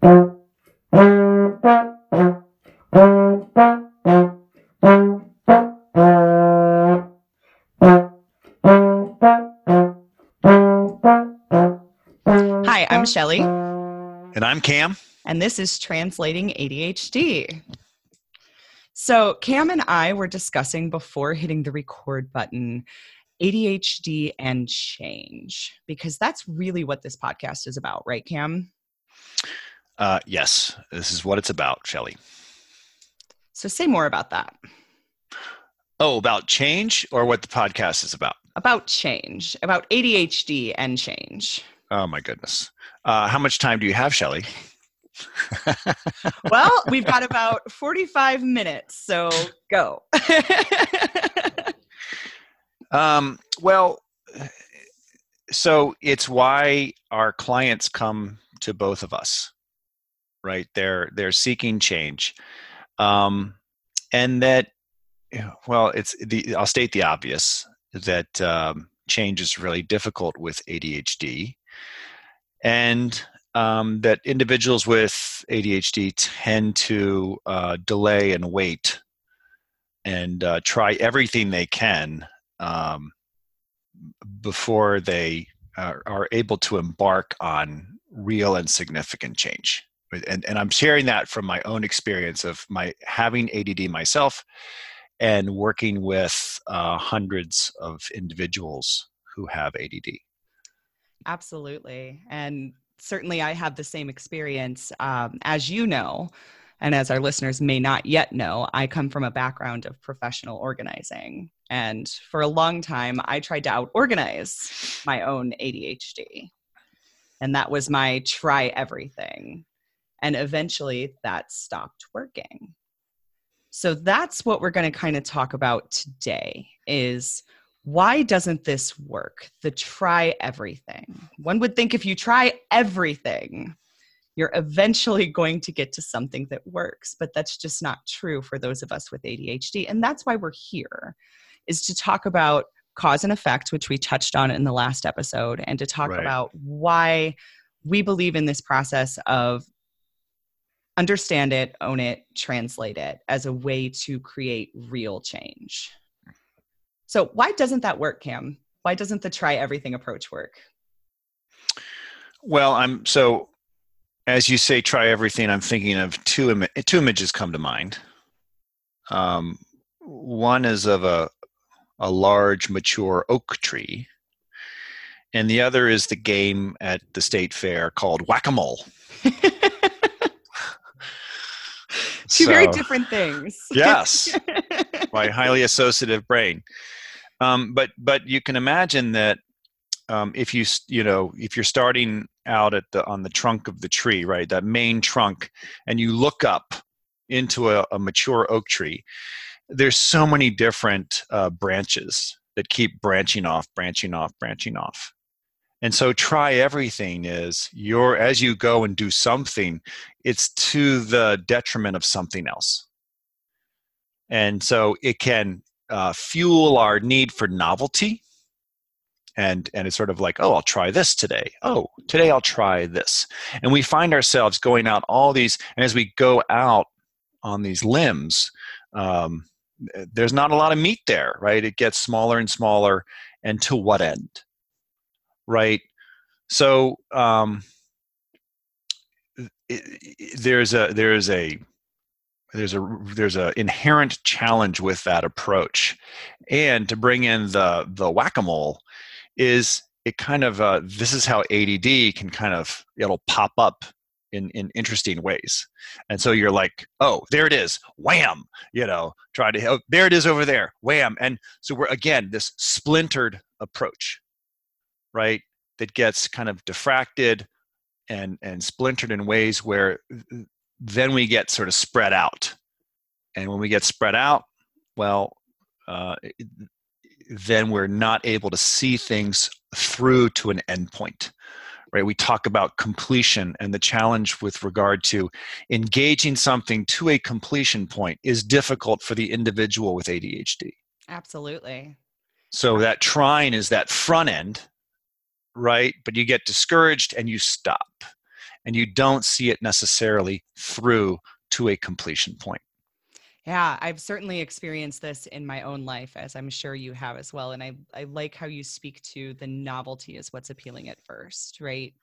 Hi, I'm Shelly, And I'm Cam. and this is Translating ADHD. So, Cam and I were discussing before hitting the record button ADHD and change, because that's really what this podcast is about, right, Cam? Uh, yes, this is what it's about, Shelly. So, say more about that. Oh, about change or what the podcast is about? About change, about ADHD and change. Oh, my goodness. Uh, how much time do you have, Shelly? Well, we've got about 45 minutes, so go. um, well, so it's why our clients come to both of us, right? They're they're seeking change, um, and that, well, it's the I'll state the obvious that um, change is really difficult with ADHD, and um, that individuals with ADHD tend to uh, delay and wait and uh, try everything they can um, before they are, are able to embark on real and significant change. And, and I'm sharing that from my own experience of my having ADD myself and working with uh, hundreds of individuals who have ADD. Absolutely. And certainly I have the same experience. Um, as you know, and as our listeners may not yet know, I come from a background of professional organizing. And for a long time, I tried to out organize my own ADHD. And that was my try everything. And eventually that stopped working. So that's what we're going to kind of talk about today is why doesn't this work? The try everything. One would think if you try everything, you're eventually going to get to something that works, but that's just not true for those of us with ADHD. And that's why we're here is to talk about cause and effect, which we touched on in the last episode, and to talk Right. about why we believe in this process of understand it, own it, translate it as a way to create real change. So, why doesn't that work, Cam? Why doesn't the try everything approach work? Well, I'm so as you say, try everything. I'm thinking of two Im- two images come to mind. Um, one is of a a large mature oak tree, and the other is the game at the state fair called whack a mole. Two very different things. yes, my highly associative brain. Um, but but you can imagine that um, if you you know if you're starting out at the on the trunk of the tree, right, that main trunk, and you look up into a, a mature oak tree, there's so many different uh, branches that keep branching off, branching off, branching off. And so try everything is your as you go and do something, it's to the detriment of something else. And so it can uh, fuel our need for novelty. And, and it's sort of like, oh, I'll try this today. Oh, today I'll try this. And we find ourselves going out all these, and as we go out on these limbs, um, there's not a lot of meat there, right? It gets smaller and smaller. And to what end? Right? So um, there's a there's a there's a there's a inherent challenge with that approach. And to bring in the the whack-a-mole is it kind of uh, this is how add can kind of it'll pop up in in interesting ways. And so you're like oh there it is wham you know try to oh, there it is over there wham and so we're again this splintered approach right that gets kind of diffracted and and splintered in ways where then we get sort of spread out. And when we get spread out well uh, then we're not able to see things through to an endpoint right? We talk about completion and the challenge with regard to engaging something to a completion point is difficult for the individual with adhd Absolutely. so that trying is that front end right but you get discouraged and you stop and you don't see it necessarily through to a completion point. Yeah, I've certainly experienced this in my own life, as I'm sure you have as well. And I, I like how you speak to the novelty is what's appealing at first, right?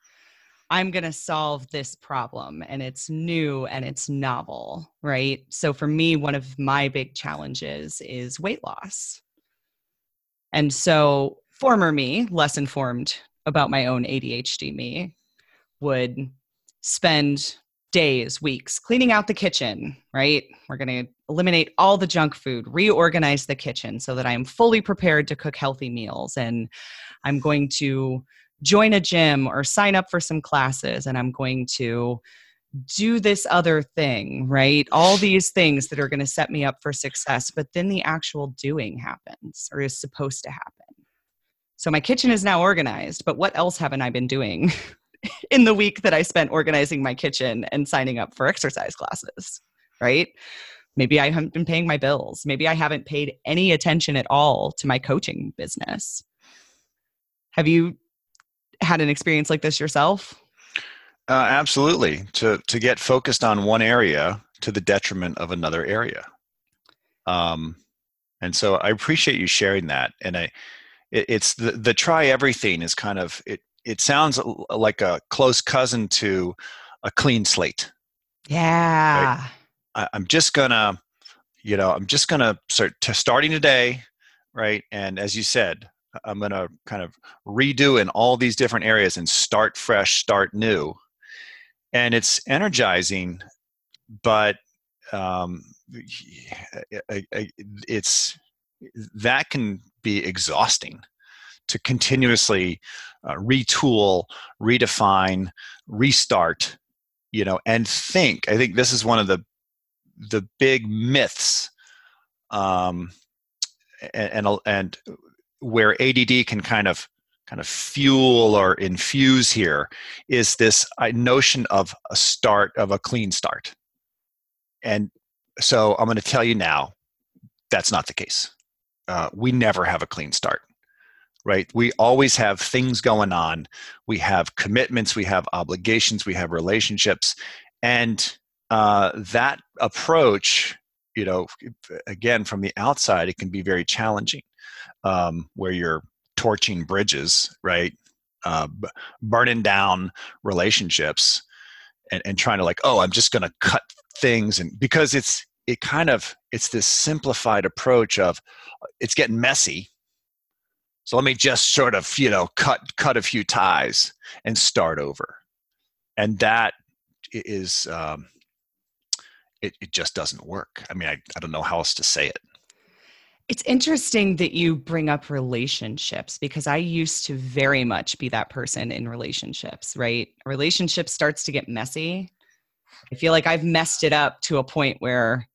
I'm going to solve this problem and it's new and it's novel, right? So for me, one of my big challenges is weight loss. And so, former me, less informed about my own ADHD me, would spend days, weeks cleaning out the kitchen, right? We're going to eliminate all the junk food, reorganize the kitchen so that I am fully prepared to cook healthy meals. And I'm going to join a gym or sign up for some classes and I'm going to do this other thing, right? All these things that are going to set me up for success, but then the actual doing happens or is supposed to happen. So my kitchen is now organized, but what else haven't I been doing in the week that I spent organizing my kitchen and signing up for exercise classes, right? Maybe I haven't been paying my bills. Maybe I haven't paid any attention at all to my coaching business. Have you had an experience like this yourself? Uh, absolutely. To to get focused on one area to the detriment of another area. Um, and so I appreciate you sharing that. And I, it, it's the the try everything is kind of it. It sounds like a close cousin to a clean slate. Yeah. Right? I, I'm just gonna, you know, I'm just gonna start to starting today, right? And as you said, I'm to kind of redo in all these different areas and start fresh, start new. And it's energizing, but um, it's that can be exhausting to continuously uh, retool, redefine, restart, you know, and think. I think this is one of the the big myths um, and, and and where ADD can kind of kind of fuel or infuse here is this uh, notion of a start of a clean start. And so I'm going to tell you now that's not the case. Uh, we never have a clean start, right? We always have things going on. We have commitments, we have obligations, we have relationships. And uh, that approach, you know, again, from the outside, it can be very challenging um, where you're torching bridges, right? Uh, burning down relationships and, and trying to like, oh, I'm just going to cut things. And because it's, it kind of, it's this simplified approach of it's getting messy. So let me just sort of, you know, cut, cut a few ties and start over. And that is, um, it, it just doesn't work. I mean, I, I don't know how else to say it. It's interesting that you bring up relationships because I used to very much be that person in relationships, right? Relationship starts to get messy. I feel like I've messed it up to a point where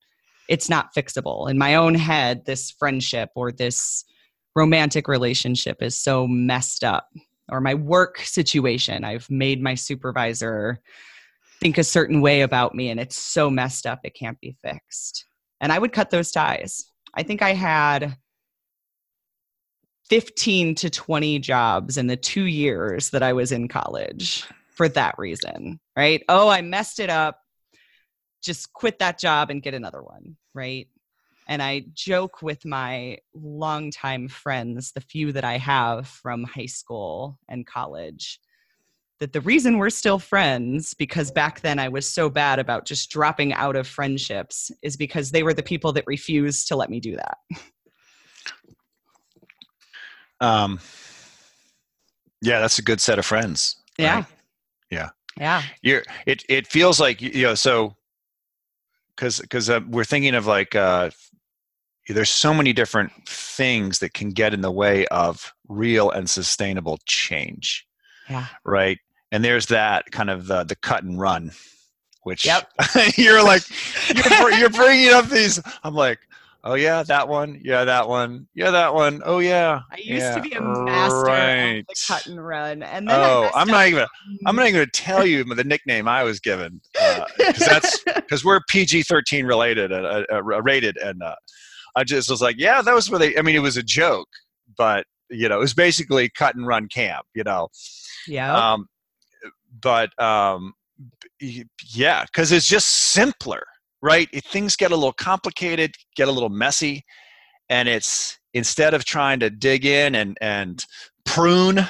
it's not fixable. In my own head, this friendship or this romantic relationship is so messed up. Or my work situation, I've made my supervisor think a certain way about me and it's so messed up, it can't be fixed. And I would cut those ties I think I had 15 to 20 jobs in the two years that I was in college for that reason, right? Oh, I messed it up. Just quit that job and get another one, right? And I joke with my longtime friends, the few that I have from high school and college, that the reason we're still friends, because back then I was so bad about just dropping out of friendships, is because they were the people that refused to let me do that. Um, yeah, that's a good set of friends. Yeah. Right? Yeah. Yeah. You're, it, it feels like, you know, so, cause, cause uh, we're thinking of like, uh, there's so many different things that can get in the way of real and sustainable change. Yeah. Right and there's that kind of the, the cut and run which yep. you're like you're, you're bringing up these i'm like oh yeah that one. Yeah that one. Yeah that one. Oh yeah. I used yeah, to be a master right. of the cut and run and then oh i'm not even i'm not even going to tell you the nickname i was given because uh, that's because we're pg-13 related uh, uh, rated and uh, i just was like yeah that was where they i mean it was a joke but you know it was basically cut and run camp you know? Yeah um, but um, yeah because it's just simpler right? It, things get a little complicated get a little messy and it's instead of trying to dig in and and prune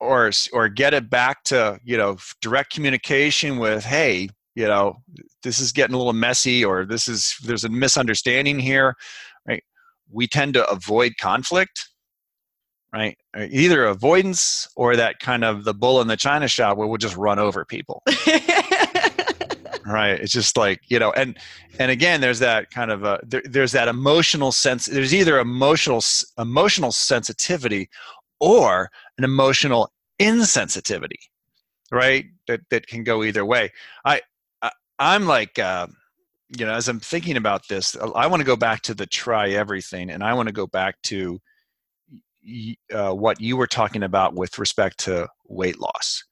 or or get it back to you know direct communication with hey you know this is getting a little messy or this is there's a misunderstanding here right? We tend to avoid conflict right? Uh, either avoidance or that kind of the bull in the china shop where we'll just run over people right? It's just like you know and and again there's that kind of a there, there's that emotional sense there's either emotional emotional sensitivity or an emotional insensitivity right? That that can go either way. I, I i'm like uh, you know as i'm thinking about this i want to go back to the try everything and i want to go back to uh, what you were talking about with respect to weight loss.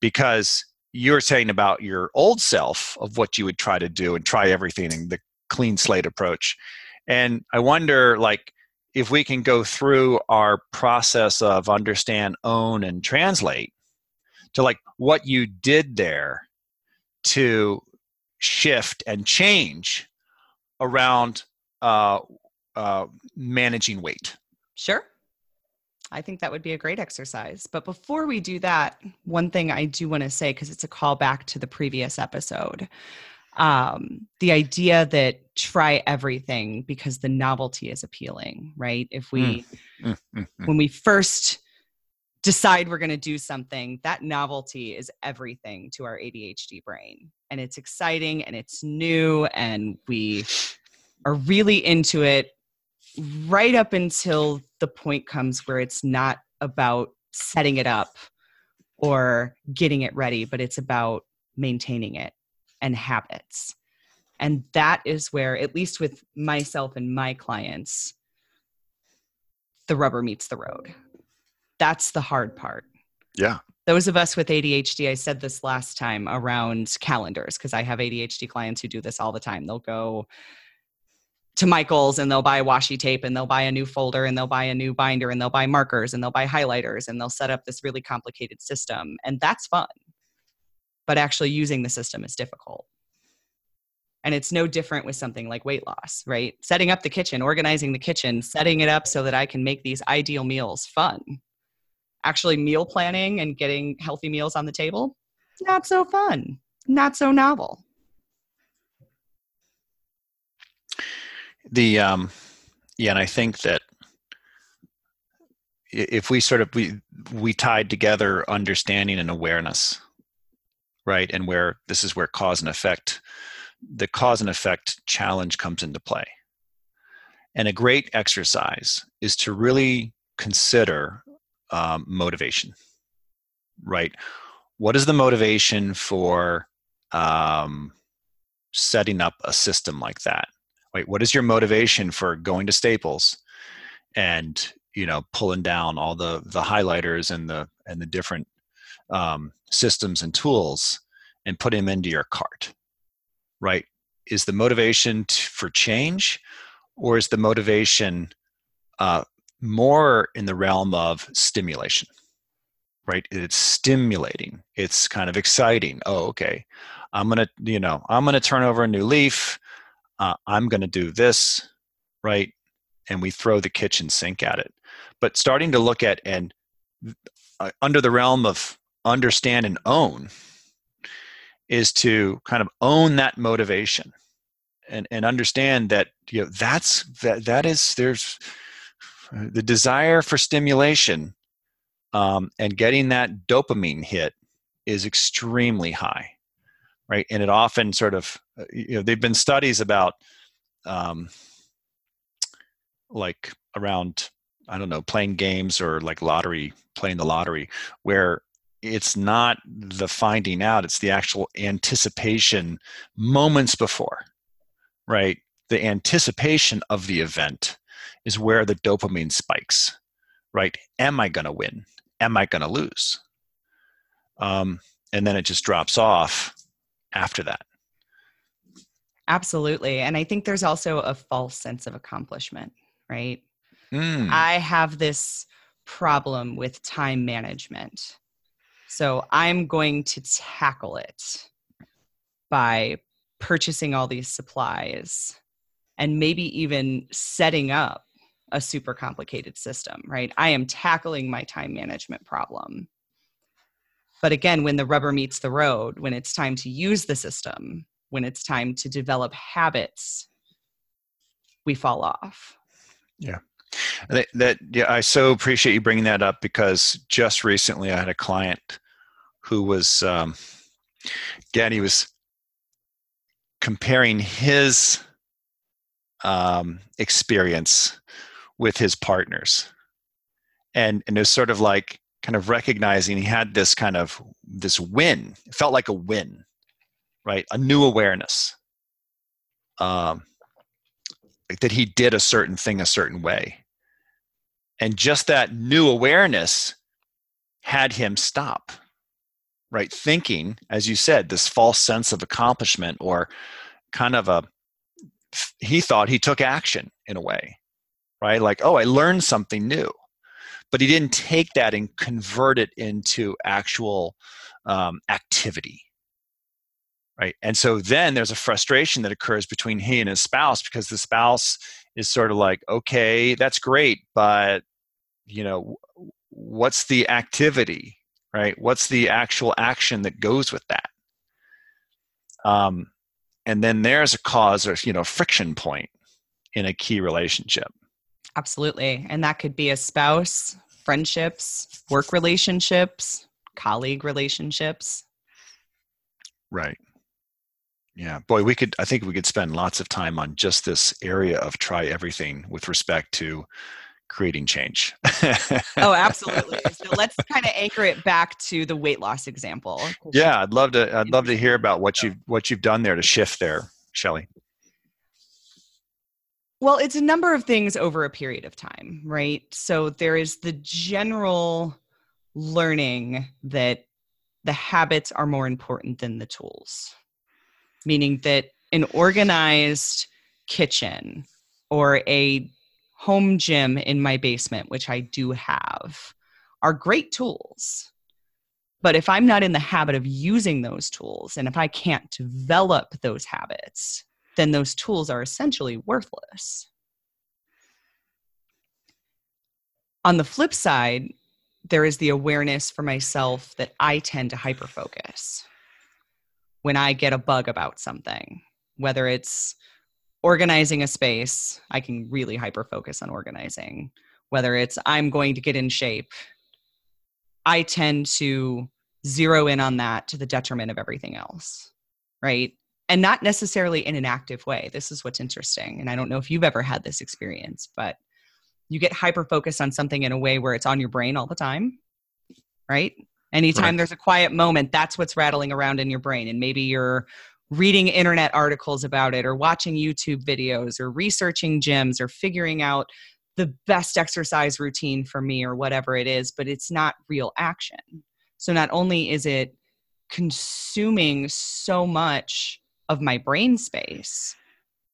Because you were saying about your old self of what you would try to do and try everything and the clean slate approach. And i wonder like if we can go through our process of understand own and translate to like what you did there to shift and change around uh, uh, managing weight. Sure I think that would be a great exercise. But before we do that, one thing I do want to say, because it's a call back to the previous episode um, the idea that try everything because the novelty is appealing, right? If we, mm. Mm, mm, mm. when we first decide we're going to do something, that novelty is everything to our ADHD brain. And it's exciting and it's new, and we are really into it right up until the point comes where it's not about setting it up or getting it ready, but it's about maintaining it and habits. And that is where, at least with myself and my clients, the rubber meets the road. That's the hard part. Yeah. Those of us with ADHD, I said this last time around calendars, because I have ADHD clients who do this all the time. They'll go to Michael's and they'll buy washi tape and they'll buy a new folder and they'll buy a new binder and they'll buy markers and they'll buy highlighters and they'll set up this really complicated system. And that's fun. But actually using the system is difficult. And it's no different with something like weight loss, right? Setting up the kitchen, organizing the kitchen, setting it up so that I can make these ideal meals fun. Actually, meal planning and getting healthy meals on the table, not so fun, not so novel. The um yeah and i think that if we sort of we we tied together understanding and awareness right and where this is where cause and effect the cause and effect challenge comes into play. And a great exercise is to really consider um, motivation right? What is the motivation for um, setting up a system like that wait what is your motivation for going to staples and you know pulling down all the the highlighters and the and the different um, systems and tools and put them into your cart right? Is the motivation t- for change or is the motivation uh, more in the realm of stimulation right? It's stimulating. It's kind of exciting. Oh okay. I'm gonna you know i'm gonna turn over a new leaf uh, I'm going to do this, right? And we throw the kitchen sink at it. But starting to look at and uh, under the realm of understand and own is to kind of own that motivation and, and understand that you know that's that that is there's the desire for stimulation um, and getting that dopamine hit is extremely high right? And it often sort of uh, you know they've been studies about um, like around i don't know playing games or like lottery playing the lottery where it's not the finding out it's the actual anticipation moments before right? The anticipation of the event is where the dopamine spikes right? Am i going to win? Am i going to lose? Um, and then it just drops off after that. Absolutely. And I think there's also a false sense of accomplishment, right? Mm. I have this problem with time management. So I'm going to tackle it by purchasing all these supplies and maybe even setting up a super complicated system, right? I am tackling my time management problem. But again, when the rubber meets the road, when it's time to use the system, when it's time to develop habits, we fall off. Yeah. That, that, yeah, I so appreciate you bringing that up because just recently I had a client who was, um, again, he was comparing his um, experience with his partners, and and it was sort of like kind of recognizing he had this kind of this win. It felt like a win, right? A new awareness. Um, like that he did a certain thing a certain way. And just that new awareness had him stop, right? Thinking, as you said, this false sense of accomplishment or kind of a, he thought he took action in a way, right? Like, oh, I learned something new. But he didn't take that and convert it into actual um, activity, right? And so then there's a frustration that occurs between he and his spouse because the spouse is sort of like okay that's great but you know what's the activity? Right? What's the actual action that goes with that? Um and then there's a cause or you know friction point in a key relationship absolutely and that could be a spouse friendships work relationships colleague relationships right yeah, boy, we could. I think we could spend lots of time on just this area of try everything with respect to creating change. oh, absolutely. So let's kind of anchor it back to the weight loss example. Yeah, I'd love to. I'd love to hear about what you've what you've done there to shift there, Shelly. Well, it's a number of things over a period of time, right? So there is the general learning that the habits are more important than the tools meaning that an organized kitchen or a home gym in my basement, which I do have, are great tools. But if I'm not in the habit of using those tools and if I can't develop those habits, then those tools are essentially worthless. On the flip side, there is the awareness for myself that I tend to hyperfocus when I get a bug about something, whether it's organizing a space, I can really hyper focus on organizing. Whether it's I'm going to get in shape, I tend to zero in on that to the detriment of everything else. Right. And not necessarily in an active way. This is what's interesting. And I don't know if you've ever had this experience, but you get hyper focused on something in a way where it's on your brain all the time. Right. Anytime right. there's a quiet moment, that's what's rattling around in your brain. And maybe you're reading internet articles about it, or watching YouTube videos, or researching gyms, or figuring out the best exercise routine for me, or whatever it is, but it's not real action. So not only is it consuming so much of my brain space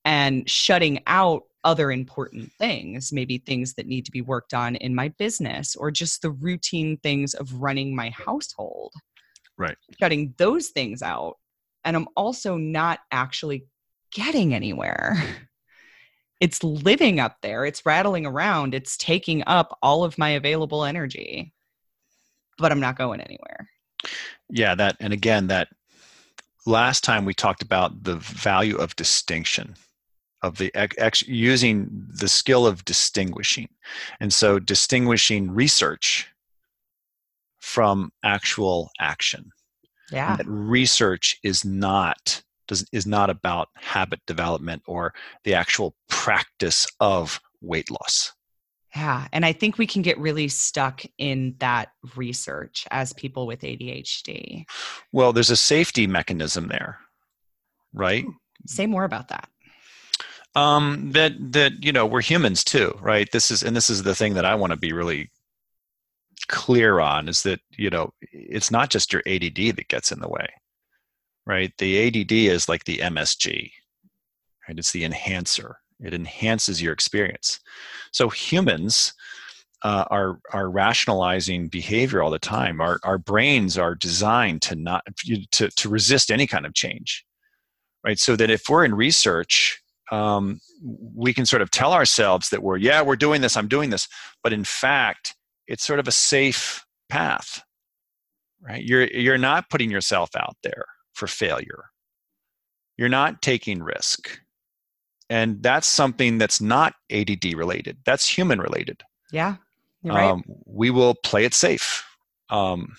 and shutting out other important things, maybe things that need to be worked on in my business or just the routine things of running my household. Right. Shutting those things out. And I'm also not actually getting anywhere. It's living up there, it's rattling around, it's taking up all of my available energy, but I'm not going anywhere. Yeah, that, and again, that last time we talked about the value of distinction of the ex, using the skill of distinguishing. And so distinguishing research from actual action. Yeah. That research is not does, is not about habit development or the actual practice of weight loss yeah and i think we can get really stuck in that research as people with adhd well there's a safety mechanism there right say more about that um, that that you know we're humans too, right? This is and this is the thing that I want to be really clear on is that you know it's not just your ADD that gets in the way, right? The ADD is like the MSG, right? It's the enhancer. It enhances your experience. So humans uh, are are rationalizing behavior all the time. Our our brains are designed to not to to resist any kind of change, right? So that if we're in research, um, we can sort of tell ourselves that we're yeah we're doing this, I'm doing this, but in fact, it's sort of a safe path, right? You're you're not putting yourself out there for failure. You're not taking risk. And that's something that's not ADD related. That's human related. Yeah. Right. Um, we will play it safe. Um,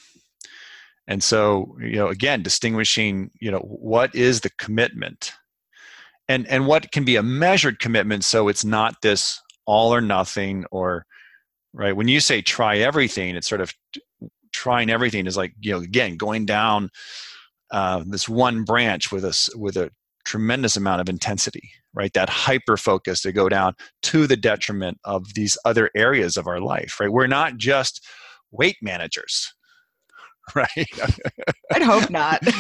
and so, you know, again, distinguishing, you know, what is the commitment and, and what can be a measured commitment. So it's not this all or nothing or, right. When you say try everything, it's sort of trying everything is like, you know, again, going down uh, this one branch with a, with a tremendous amount of intensity right? That hyper focus to go down to the detriment of these other areas of our life right? We're not just weight managers right? I'd hope not.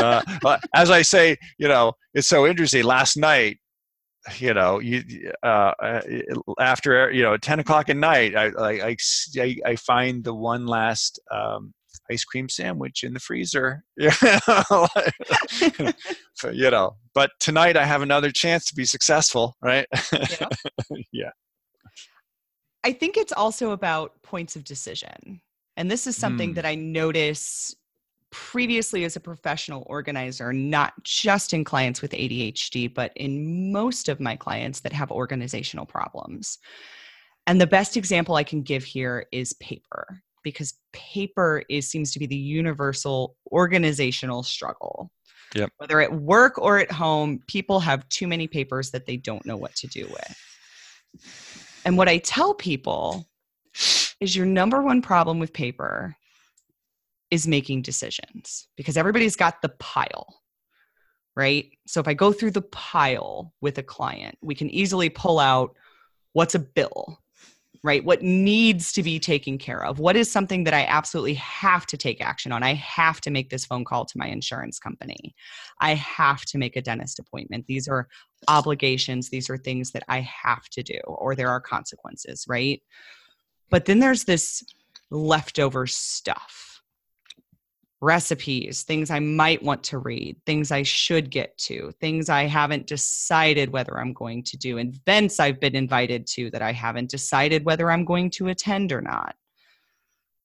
Uh, as i say you know it's so interesting. Last night you know you uh, uh after you know 10 o'clock at night I, I i i find the one last um ice cream sandwich in the freezer. Yeah. you know, but tonight I have another chance to be successful, right? Yeah. yeah. I think it's also about points of decision. And this is something mm. that I notice previously as a professional organizer, not just in clients with ADHD, but in most of my clients that have organizational problems. And the best example I can give here is paper because paper is seems to be the universal organizational struggle. Yep. Whether at work or at home, people have too many papers that they don't know what to do with. And what I tell people is your number one problem with paper is making decisions because everybody's got the pile, right? So if I go through the pile with a client, we can easily pull out what's a bill? Right? What needs to be taken care of? What is something that I absolutely have to take action on? I have to make this phone call to my insurance company. I have to make a dentist appointment. These are obligations, these are things that I have to do, or there are consequences, right? But then there's this leftover stuff recipes, things I might want to read, things I should get to, things I haven't decided whether I'm going to do, events I've been invited to that I haven't decided whether I'm going to attend or not.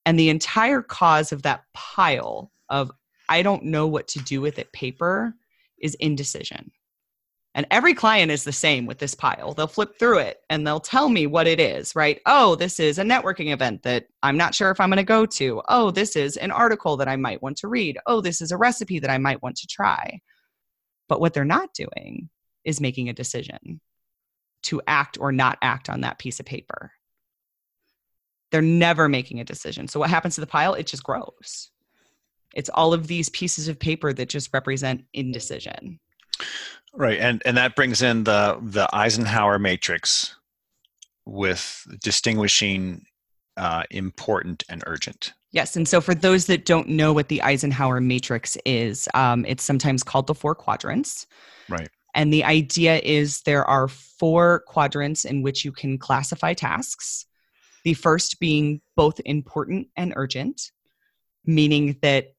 And the entire cause of that pile of I don't know what to do with it paper is indecision. And every client is the same with this pile. They'll flip through it and they'll tell me what it is, right? Oh, this is a networking event that I'm not sure if I'm going to go to. Oh, this is an article that I might want to read. Oh, this is a recipe that I might want to try. But what they're not doing is making a decision to act or not act on that piece of paper. They're never making a decision. So what happens to the pile? It just grows. It's all of these pieces of paper that just represent indecision. Right, and and that brings in the the Eisenhower matrix with distinguishing uh, important and urgent. Yes, and so for those that don't know what the Eisenhower matrix is, um, it's sometimes called the four quadrants. Right. And the idea is there are four quadrants in which you can classify tasks. The first being both important and urgent, meaning that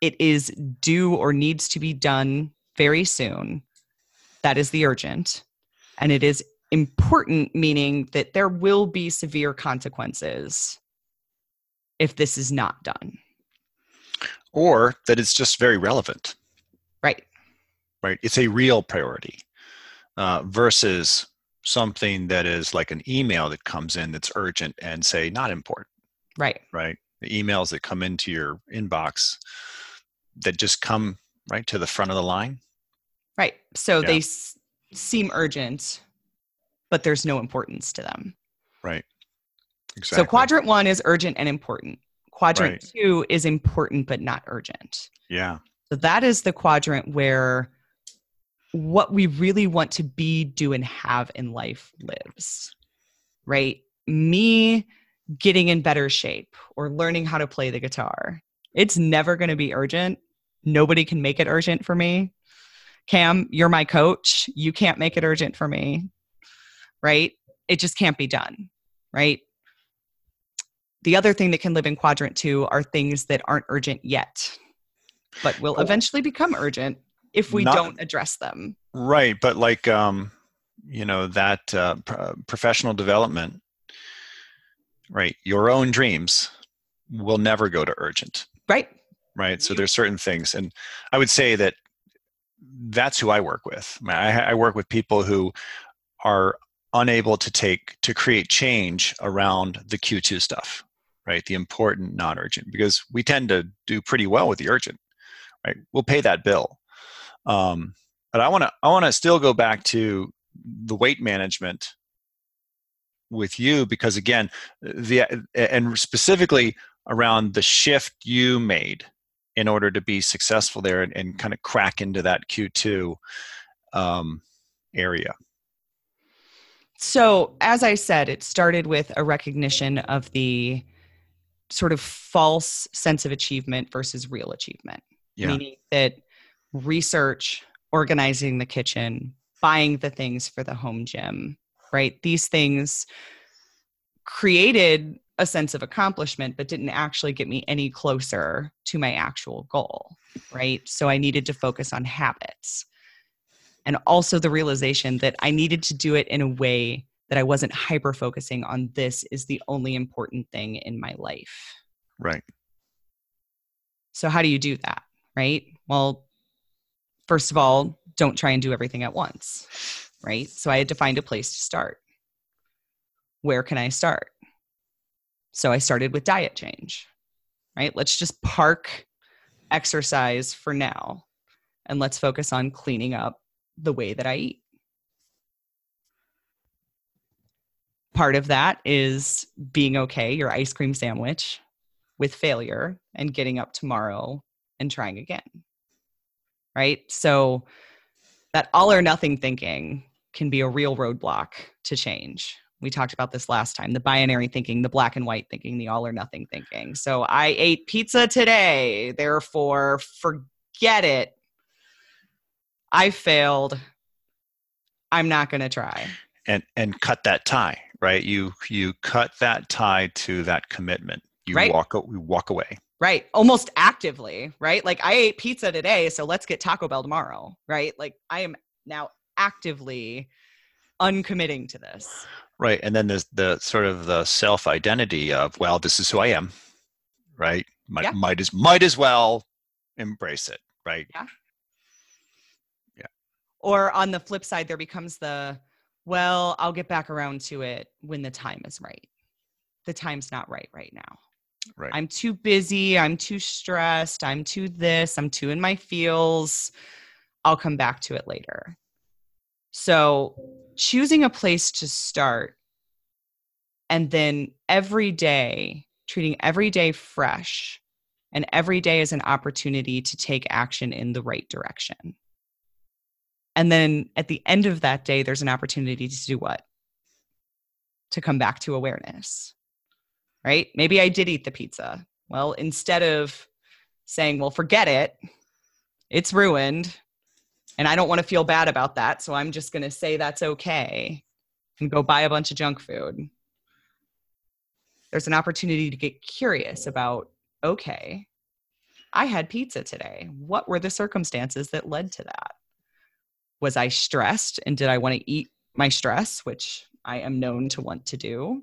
it is due or needs to be done very soon that is the urgent. And it is important, meaning that there will be severe consequences if this is not done. Or that it's just very relevant. Right. Right. It's a real priority uh, versus something that is like an email that comes in that's urgent and say not important. Right. Right. The emails that come into your inbox that just come right to the front of the line Right. So yeah. they s- seem urgent, but there's no importance to them. Right. Exactly. So quadrant one is urgent and important. Quadrant right. two is important but not urgent. Yeah. So that is the quadrant where what we really want to be, do, and have in life lives. Right? Me getting in better shape or learning how to play the guitar. It's never going to be urgent. Nobody can make it urgent for me. Cam, you're my coach. You can't make it urgent for me. Right? It just can't be done. Right? the other thing that can live in quadrant two are things that aren't urgent yet, but will eventually become urgent if we Not- don't address them. Right, but like um, you know that uh, pr- professional development, right? Your own dreams will never go to urgent, Right? right? So there's certain things, and I would say that that's who I work with. I, mean, I, I work with people who are unable to take to create change around the Q2 stuff, right? The important, non-urgent, because we tend to do pretty well with the urgent, right? We'll pay that bill. Um, but I want to I want to still go back to the weight management with you because again the and specifically around the shift you made in order to be successful there and, and kind of crack into that Q2 um, area. So, as I said, it started with a recognition of the sort of false sense of achievement versus real achievement. Yeah. Meaning that research, organizing the kitchen, buying the things for the home gym, right? These things created a sense of accomplishment, but didn't actually get me any closer to my actual goal, right? So I needed to focus on habits. And also the realization that I needed to do it in a way that I wasn't hyper focusing on this is the only important thing in my life. Right. So, how do you do that? Right. Well, first of all, don't try and do everything at once. Right. So, I had to find a place to start. Where can I start? So, I started with diet change. Right. Let's just park exercise for now and let's focus on cleaning up the way that I eat. Part of that is being okay, your ice cream sandwich with failure and getting up tomorrow and trying again. Right? So that all or nothing thinking can be a real roadblock to change. We talked about this last time the binary thinking, the black and white thinking, the all or nothing thinking. So I ate pizza today, therefore forget it. I failed. I'm not going to try. And and cut that tie, right? You you cut that tie to that commitment. You Right. walk you walk away. Right. Almost actively, right? Like I ate pizza today, so let's get Taco Bell tomorrow, right? Like I am now actively uncommitting to this. Right. And then there's the sort of the self identity of, well, this is who I am. Right. Might Yeah. might as might as well embrace it. Right. Yeah. Yeah. Or on the flip side, there becomes the, well, I'll get back around to it when the time is right. The time's not right right now. Right. I'm too busy. I'm too stressed. I'm too this. I'm too in my feels. I'll come back to it later. So, choosing a place to start and then every day, treating every day fresh and every day is an opportunity to take action in the right direction. And then at the end of that day, there's an opportunity to do what? To come back to awareness right? Maybe I did eat the pizza. Well, instead of saying, well, forget it, it's ruined, and I don't want to feel bad about that, so I'm just going to say that's okay and go buy a bunch of junk food. There's an opportunity to get curious about, okay, I had pizza today. What were the circumstances that led to that? Was I stressed and did I want to eat my stress, which I am known to want to do?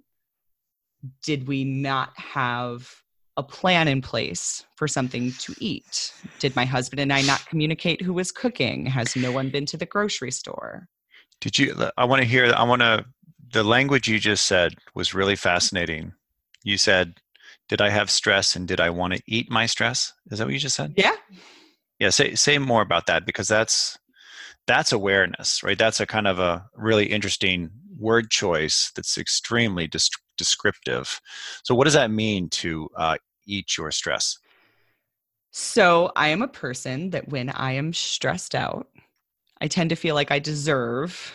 did we not have a plan in place for something to eat? Did my husband and I not communicate who was cooking? Has no one been to the grocery store? Did you? I want to hear. I want to. The language you just said was really fascinating. You said, "Did I have stress and did I want to eat my stress?" Is that what you just said? Yeah. Yeah. Say say more about that because that's that's awareness, right? That's a kind of a really interesting word choice that's extremely dis- descriptive. So, what does that mean to uh, eat your stress? So I am a person that when I am stressed out, I tend to feel like I deserve,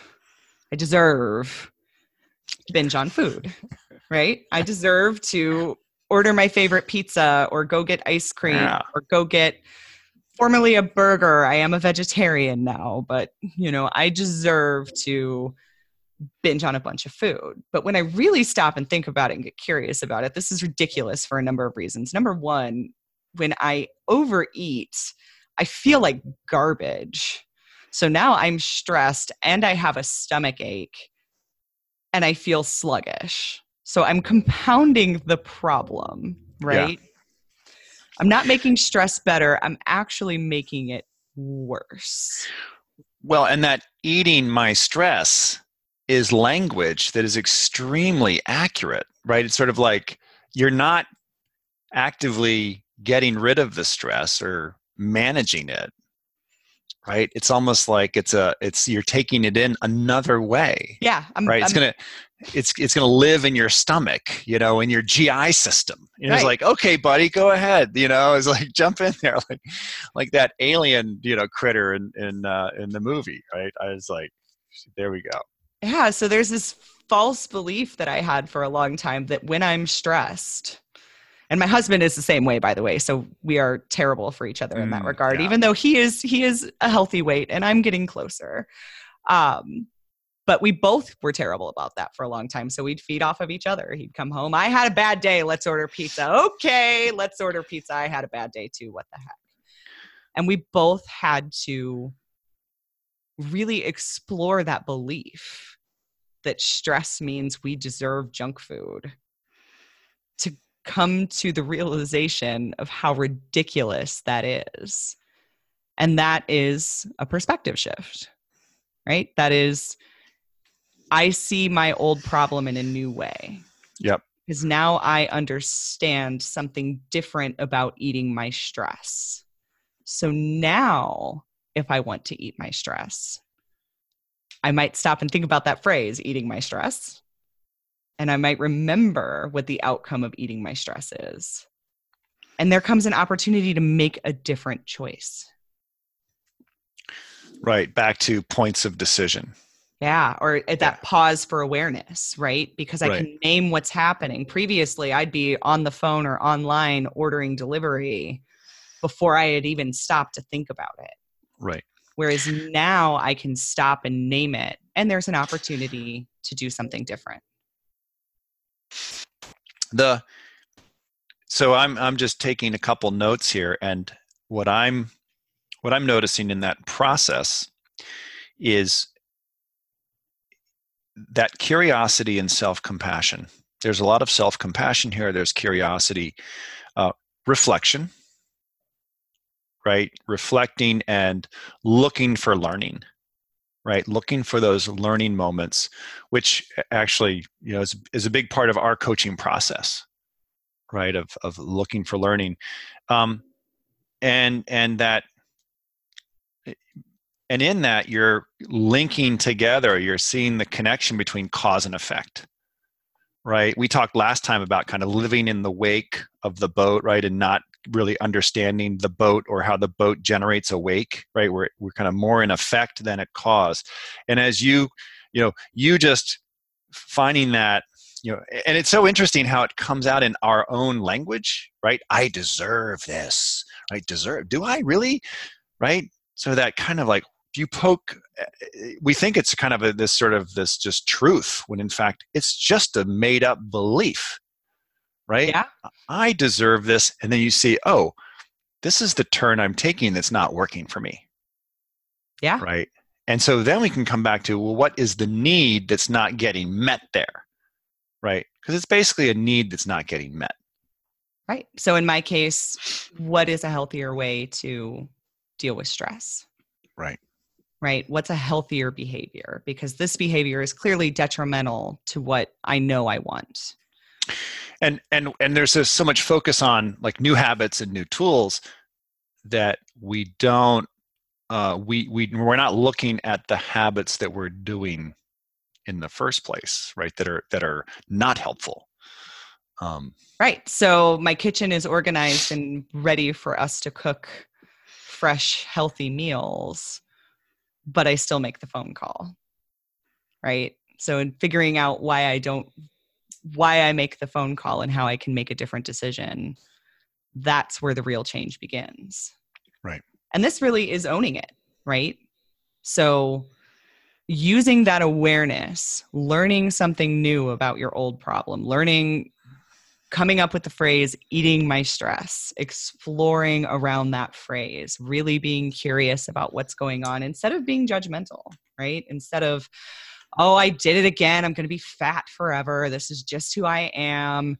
I deserve to binge on food, right? I deserve to order my favorite pizza or go get ice cream Yeah. or go get formerly a burger. I am a vegetarian now, but you know, I deserve to binge on a bunch of food. But when I really stop and think about it and get curious about it, this is ridiculous for a number of reasons. Number one, when I overeat, I feel like garbage. So now I'm stressed and I have a stomach ache and I feel sluggish. So I'm compounding the problem, right? Yeah. I'm not making stress better. I'm actually making it worse. Well, and that eating my stress is language that is extremely accurate, right? It's sort of like you're not actively getting rid of the stress or managing it right? It's almost like it's a it's you're taking it in another way yeah I'm, right? It's I'm, gonna it's it's gonna live in your stomach you know in your gi system. Right. it's like okay buddy go ahead you know? It's like jump in there like like that alien you know critter in in uh in the movie right? I was like there we go yeah so there's this false belief that i had for a long time that when i'm stressed and my husband is the same way by the way so we are terrible for each other in that mm, regard yeah. even though he is he is a healthy weight and i'm getting closer. Um but we both were terrible about that for a long time so we'd feed off of each other. He'd come home i had a bad day let's order pizza. Okay let's order pizza. I had a bad day too what the heck. And we both had to really explore that belief that stress means we deserve junk food to come to the realization of how ridiculous that is. And that is a perspective shift, right? That is, I see my old problem in a new way. Yep. Because now I understand something different about eating my stress. So now, if I want to eat my stress, I might stop and think about that phrase, eating my stress, and I might remember what the outcome of eating my stress is. And there comes an opportunity to make a different choice. Right. Back to points of decision. Yeah. Or at that pause for awareness, right? Because I right. can name what's happening. Previously, I'd be on the phone or online ordering delivery before I had even stopped to think about it. Right. Whereas now I can stop and name it, and there's an opportunity to do something different. The so i'm i'm just taking a couple notes here and what i'm what i'm noticing in that process is that curiosity and self-compassion. There's a lot of self-compassion here. There's curiosity uh, reflection right? Reflecting and looking for learning right? Looking for those learning moments which actually you know is, is a big part of our coaching process right? Of of looking for learning. Um, and and that and in that you're linking together you're seeing the connection between cause and effect right? We talked last time about kind of living in the wake of the boat right? And not really understanding the boat or how the boat generates a wake right? We're, we're kind of more in effect than a cause. And as you you know you just finding that you know and it's so interesting how it comes out in our own language right? I deserve this. I deserve do i really? Right? So that kind of like you poke eh, we think it's kind of a, this sort of this just truth when in fact it's just a made up belief right? Yeah. I deserve this. And then you see, oh, this is the turn I'm taking that's not working for me. Yeah. Right. And so then we can come back to, well, what is the need that's not getting met there? Right. Because it's basically a need that's not getting met. Right. So in my case, what is a healthier way to deal with stress? Right. Right. What's a healthier behavior? Because this behavior is clearly detrimental to what I know I want and and and there's just so much focus on like new habits and new tools that we don't uh, we we we're not looking at the habits that we're doing in the first place right that are that are not helpful. Um, right. So my kitchen is organized and ready for us to cook fresh healthy meals but i still make the phone call right? So in figuring out why i don't why I make the phone call and how I can make a different decision, that's where the real change begins. Right. And this really is owning it, right? So using that awareness, learning something new about your old problem, learning, coming up with the phrase, eating my stress, exploring around that phrase, really being curious about what's going on instead of being judgmental, right? Instead of, oh, I did it again. I'm going to be fat forever. This is just who I am.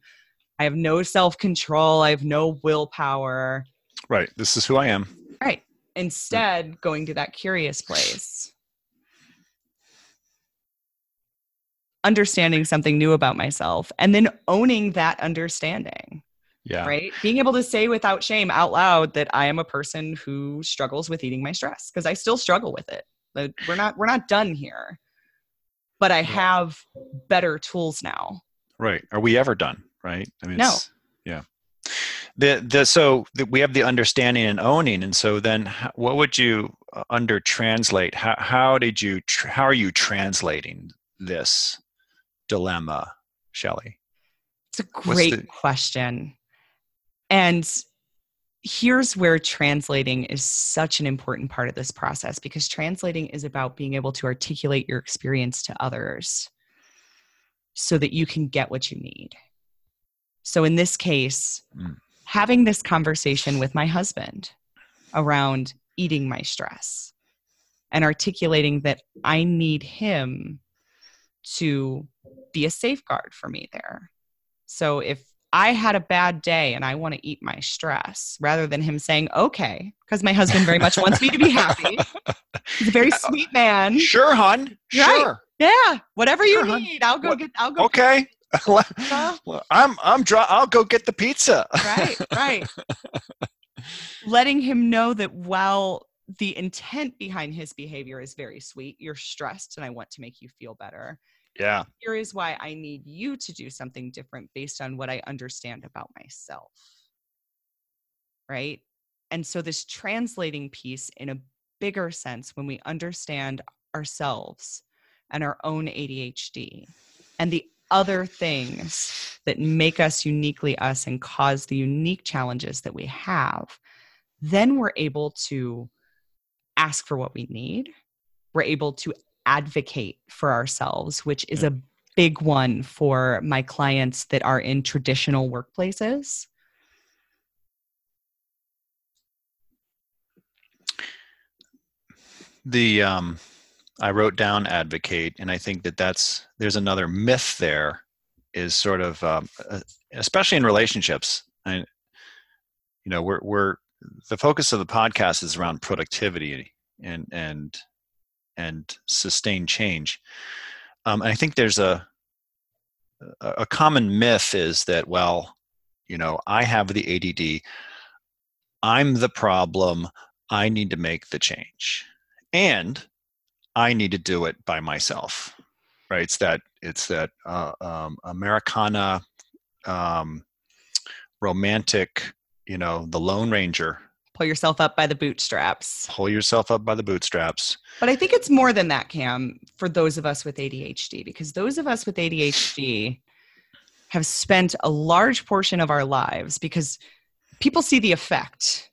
I have no self control. I have no willpower. Right. This is who I am. Right. Instead, going to that curious place understanding something new about myself and then owning that understanding. Yeah. Right. Being able to say without shame out loud that I am a person who struggles with eating my stress because I still struggle with it. We're not we're not done here. But I have better tools now. Right. Are we ever done? Right. I mean, no. yeah. The the so the, we have the understanding and owning, and so then what would you uh, under translate? How how did you tr- how are you translating this dilemma, Shelly? It's a great the- question. And here's where translating is such an important part of this process because translating is about being able to articulate your experience to others so that you can get what you need. So, in this case, mm. having this conversation with my husband around eating my stress and articulating that I need him to be a safeguard for me there. So if I had a bad day and I want to eat my stress rather than him saying, okay, because my husband very much wants me to be happy. He's a very sweet man. Sure, hon. Right? Sure. Yeah. Whatever you sure, need, I'll go what? get, I'll go. Okay. I'm, I'm, dry. I'll go get the pizza. right. Right. Letting him know that while the intent behind his behavior is very sweet, you're stressed and I want to make you feel better yeah. Here is why I need you to do something different based on what I understand about myself. Right. And so, this translating piece in a bigger sense, when we understand ourselves and our own ADHD and the other things that make us uniquely us and cause the unique challenges that we have, then we're able to ask for what we need. We're able to advocate for ourselves, which is a big one for my clients that are in traditional workplaces. The um, I wrote down advocate, and I think that that's there's another myth there, is sort of um, uh, especially in relationships. I, you know, we're we're the focus of the podcast is around productivity and and and sustain change. Um, and I think there's a a common myth is that well, you know, I have the ADD, I'm the problem, I need to make the change, and I need to do it by myself. Right? It's that it's that uh, um, Americana um, romantic, you know, the Lone Ranger pull yourself up by the bootstraps. Pull yourself up by the bootstraps. But I think it's more than that, Cam, for those of us with ADHD, because those of us with ADHD have spent a large portion of our lives because people see the effect.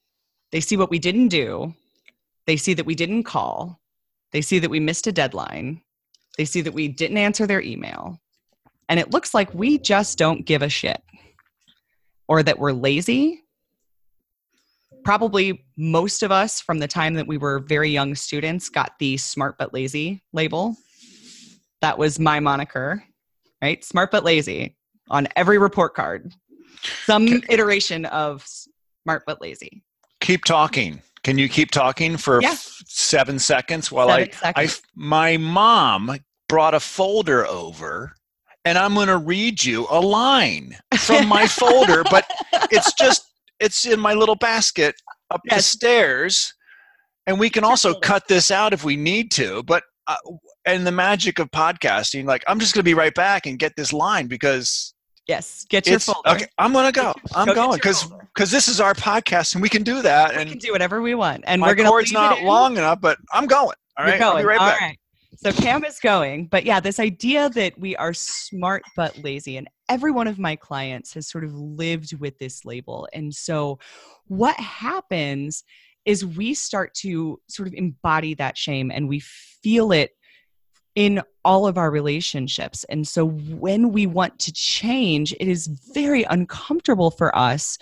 They see what we didn't do, they see that we didn't call, they see that we missed a deadline, they see that we didn't answer their email. And it looks like we just don't give a shit or that we're lazy probably most of us from the time that we were very young students got the smart but lazy label. That was my moniker, right? Smart but lazy on every report card. Some okay. iteration of smart but lazy. Keep talking. Can you keep talking for yeah. f- seven seconds while seven I, seconds. I, my mom brought a folder over and I'm going to read you a line from my folder, but it's just it's in my little basket up yes. the stairs and we can also cut this out if we need to but uh, and the magic of podcasting like i'm just going to be right back and get this line because yes get your folder okay i'm going to go i'm go going because because this is our podcast and we can do that we and can do whatever we want and my we're going to cord's not long enough but i'm going all right, I'll be right all back. Right. So Cam is going, but yeah, this idea that we are smart but lazy, and every one of my clients has sort of lived with this label. And so, what happens is we start to sort of embody that shame and we feel it in all of our relationships. And so when we want to change, it is very uncomfortable for us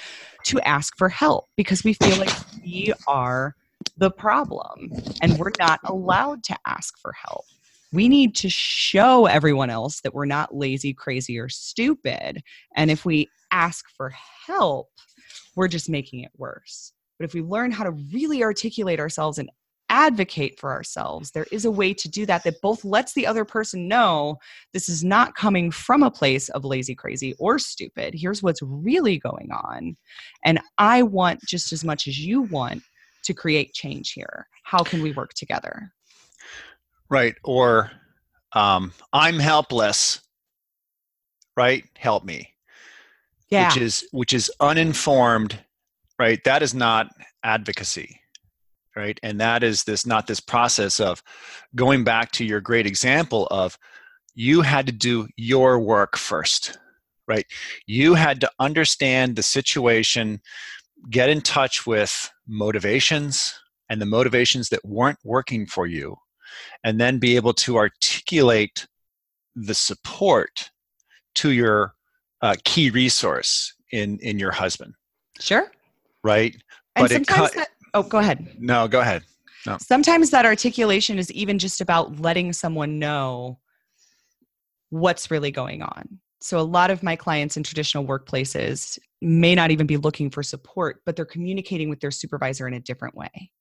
to ask for help because we feel like we are the problem and we're not allowed to ask for help. We need to show everyone else that we're not lazy, crazy, or stupid. And if we ask for help, we're just making it worse. But if we learn how to really articulate ourselves and advocate for ourselves, there is a way to do that that both lets the other person know this is not coming from a place of lazy, crazy, or stupid. Here's what's really going on. And I want just as much as you want to create change here. How can we work together? Right. Or um, I'm helpless. Right? Help me. Yeah. Which is which is uninformed, right? That is not advocacy right and that is this not this process of going back to your great example of you had to do your work first right you had to understand the situation get in touch with motivations and the motivations that weren't working for you and then be able to articulate the support to your uh, key resource in in your husband. Sure. Right? And but sometimes it, that, oh go ahead. No go ahead. No. sometimes that articulation is even just about letting someone know what's really going on. So a lot of my clients in traditional workplaces may not even be looking for support but they're communicating with their supervisor in a different way.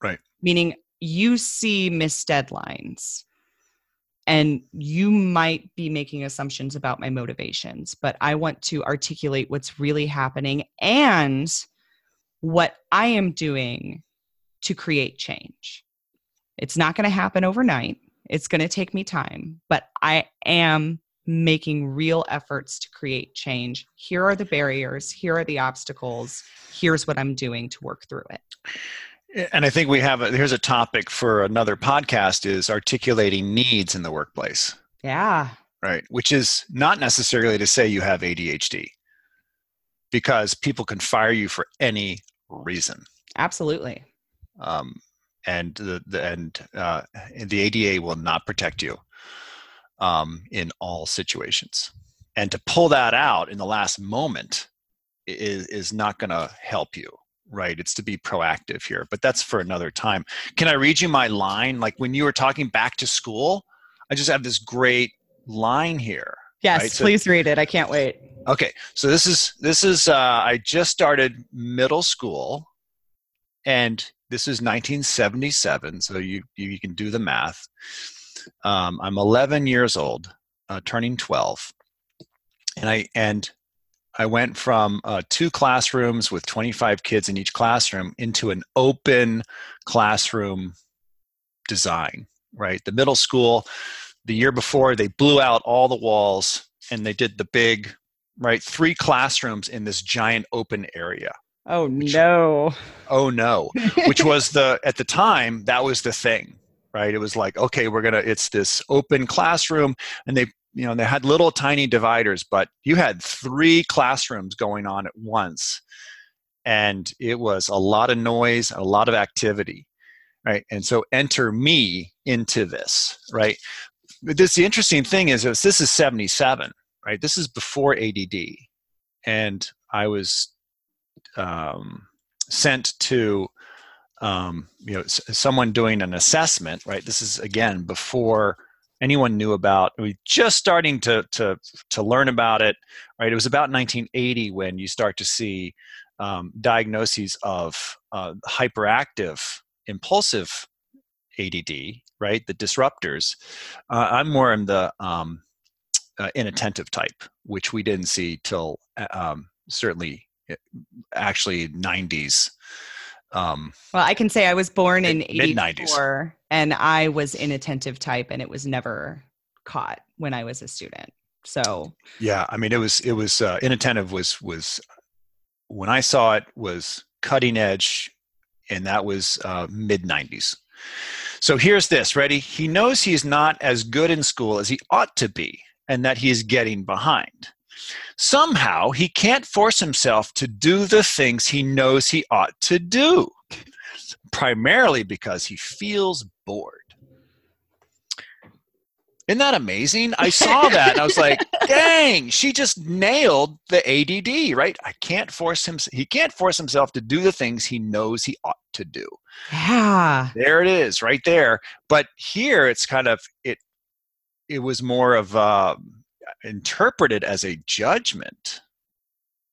Right. Meaning you see missed deadlines and you might be making assumptions about my motivations but i want to articulate what's really happening and what I am doing to create change. It's not going to happen overnight. It's going to take me time, but I am making real efforts to create change. Here are the barriers, here are the obstacles, here's what I'm doing to work through it. And I think we have a, here's a topic for another podcast is articulating needs in the workplace. Yeah. Right, which is not necessarily to say you have ADHD because people can fire you for any reason. Absolutely. Um, and the, the and uh, the ADA will not protect you um, in all situations. And to pull that out in the last moment is is not going to help you right it's to be proactive here but that's for another time can i read you my line like when you were talking back to school i just have this great line here yes right? so, please read it i can't wait Okay, so this is this is uh, I just started middle school, and this is 1977. So you you, can do the math. Um, I'm 11 years old, uh, turning 12, and I and I went from uh, two classrooms with 25 kids in each classroom into an open classroom design. Right, the middle school. The year before, they blew out all the walls and they did the big right? Three classrooms in this giant open area. Oh which, no. Oh no. which was the at the time that was the thing, right? It was like, okay, we're going to it's this open classroom and they you know, they had little tiny dividers, but you had three classrooms going on at once. And it was a lot of noise, a lot of activity, right? And so enter me into this, right? But this the interesting thing is, is this is 77 right? This is before ADD, and I was um, sent to um, you know someone doing an assessment, right? This is again before anyone knew about. We just starting to to to learn about it, right? It was about 1980 when you start to see um, diagnoses of uh, hyperactive, impulsive ADD, right? The disruptors. Uh, I'm more in the um, uh, inattentive type, which we didn't see till uh, um, certainly uh, actually 90s. Um, well, I can say I was born in 84 and I was inattentive type and it was never caught when I was a student. So yeah, I mean, it was, it was, uh, inattentive was, was when I saw it was cutting edge and that was uh, mid 90s. So here's this ready? He knows he's not as good in school as he ought to be and that he is getting behind. Somehow he can't force himself to do the things he knows he ought to do, primarily because he feels bored. Isn't that amazing? I saw that and I was like, dang, she just nailed the ADD, right? I can't force him, he can't force himself to do the things he knows he ought to do. Yeah. There it is, right there. But here it's kind of, it, it was more of uh, interpreted as a judgment,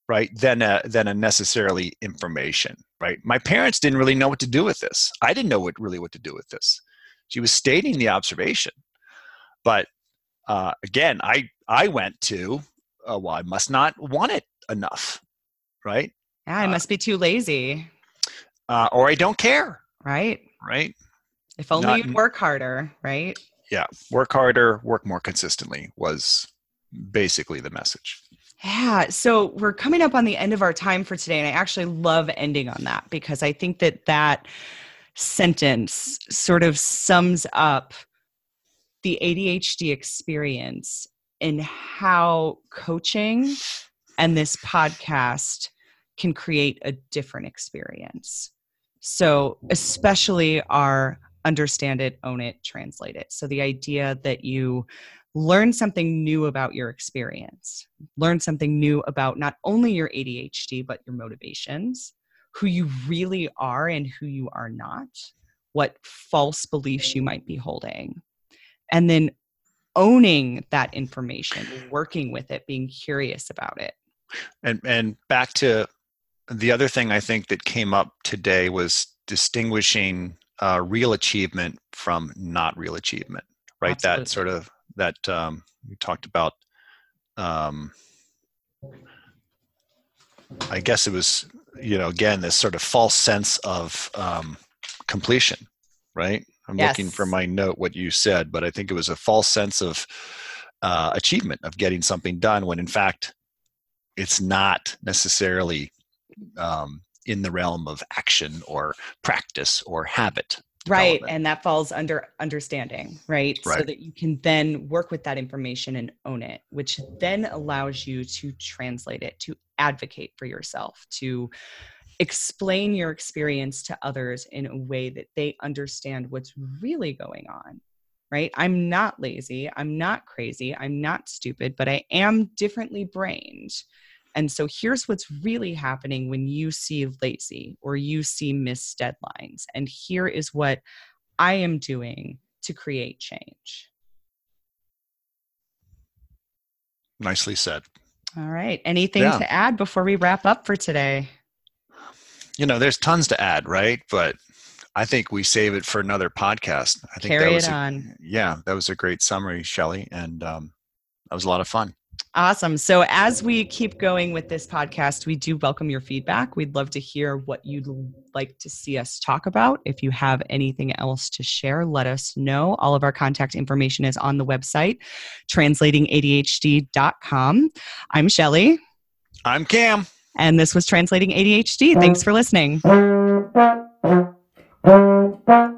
right? Than a, than a necessarily information, right? My parents didn't really know what to do with this. I didn't know what really what to do with this. She was stating the observation but uh, again, I I went to uh, well, I must not want it enough, right? Yeah, I uh, must be too lazy, uh, or I don't care, right? Right. If only not, you'd work harder, right? Yeah, work harder, work more consistently was basically the message. Yeah. So we're coming up on the end of our time for today. And I actually love ending on that because I think that that sentence sort of sums up the ADHD experience and how coaching and this podcast can create a different experience. So, especially our understand it, own it, translate it. So, the idea that you learn something new about your experience, learn something new about not only your ADHD, but your motivations, who you really are and who you are not, what false beliefs you might be holding and then owning that information working with it being curious about it. And and back to the other thing i think that came up today was distinguishing uh, real achievement from not real achievement right? Absolutely. that sort of that um, we talked about um, i guess it was you know again this sort of false sense of um, completion right I'm yes. looking for my note what you said, but I think it was a false sense of uh, achievement of getting something done when in fact it's not necessarily um, in the realm of action or practice or habit. Right. And that falls under understanding, right? right? So that you can then work with that information and own it, which then allows you to translate it, to advocate for yourself, to explain your experience to others in a way that they understand what's really going on right i'm not lazy i'm not crazy i'm not stupid but i am differently brained and so here's what's really happening when you see lazy or you see missed deadlines and here is what i am doing to create change nicely said all right anything yeah. to add before we wrap up for today you know, there's tons to add, right? But I think we save it for another podcast. I think Carry that was it a, on. Yeah, that was a great summary, Shelly, and um, that was a lot of fun. Awesome. So, as we keep going with this podcast, we do welcome your feedback. We'd love to hear what you'd like to see us talk about. If you have anything else to share, let us know. All of our contact information is on the website, translatingadhd.com. I'm Shelly. I'm Cam. And this was Translating ADHD. Thanks for listening.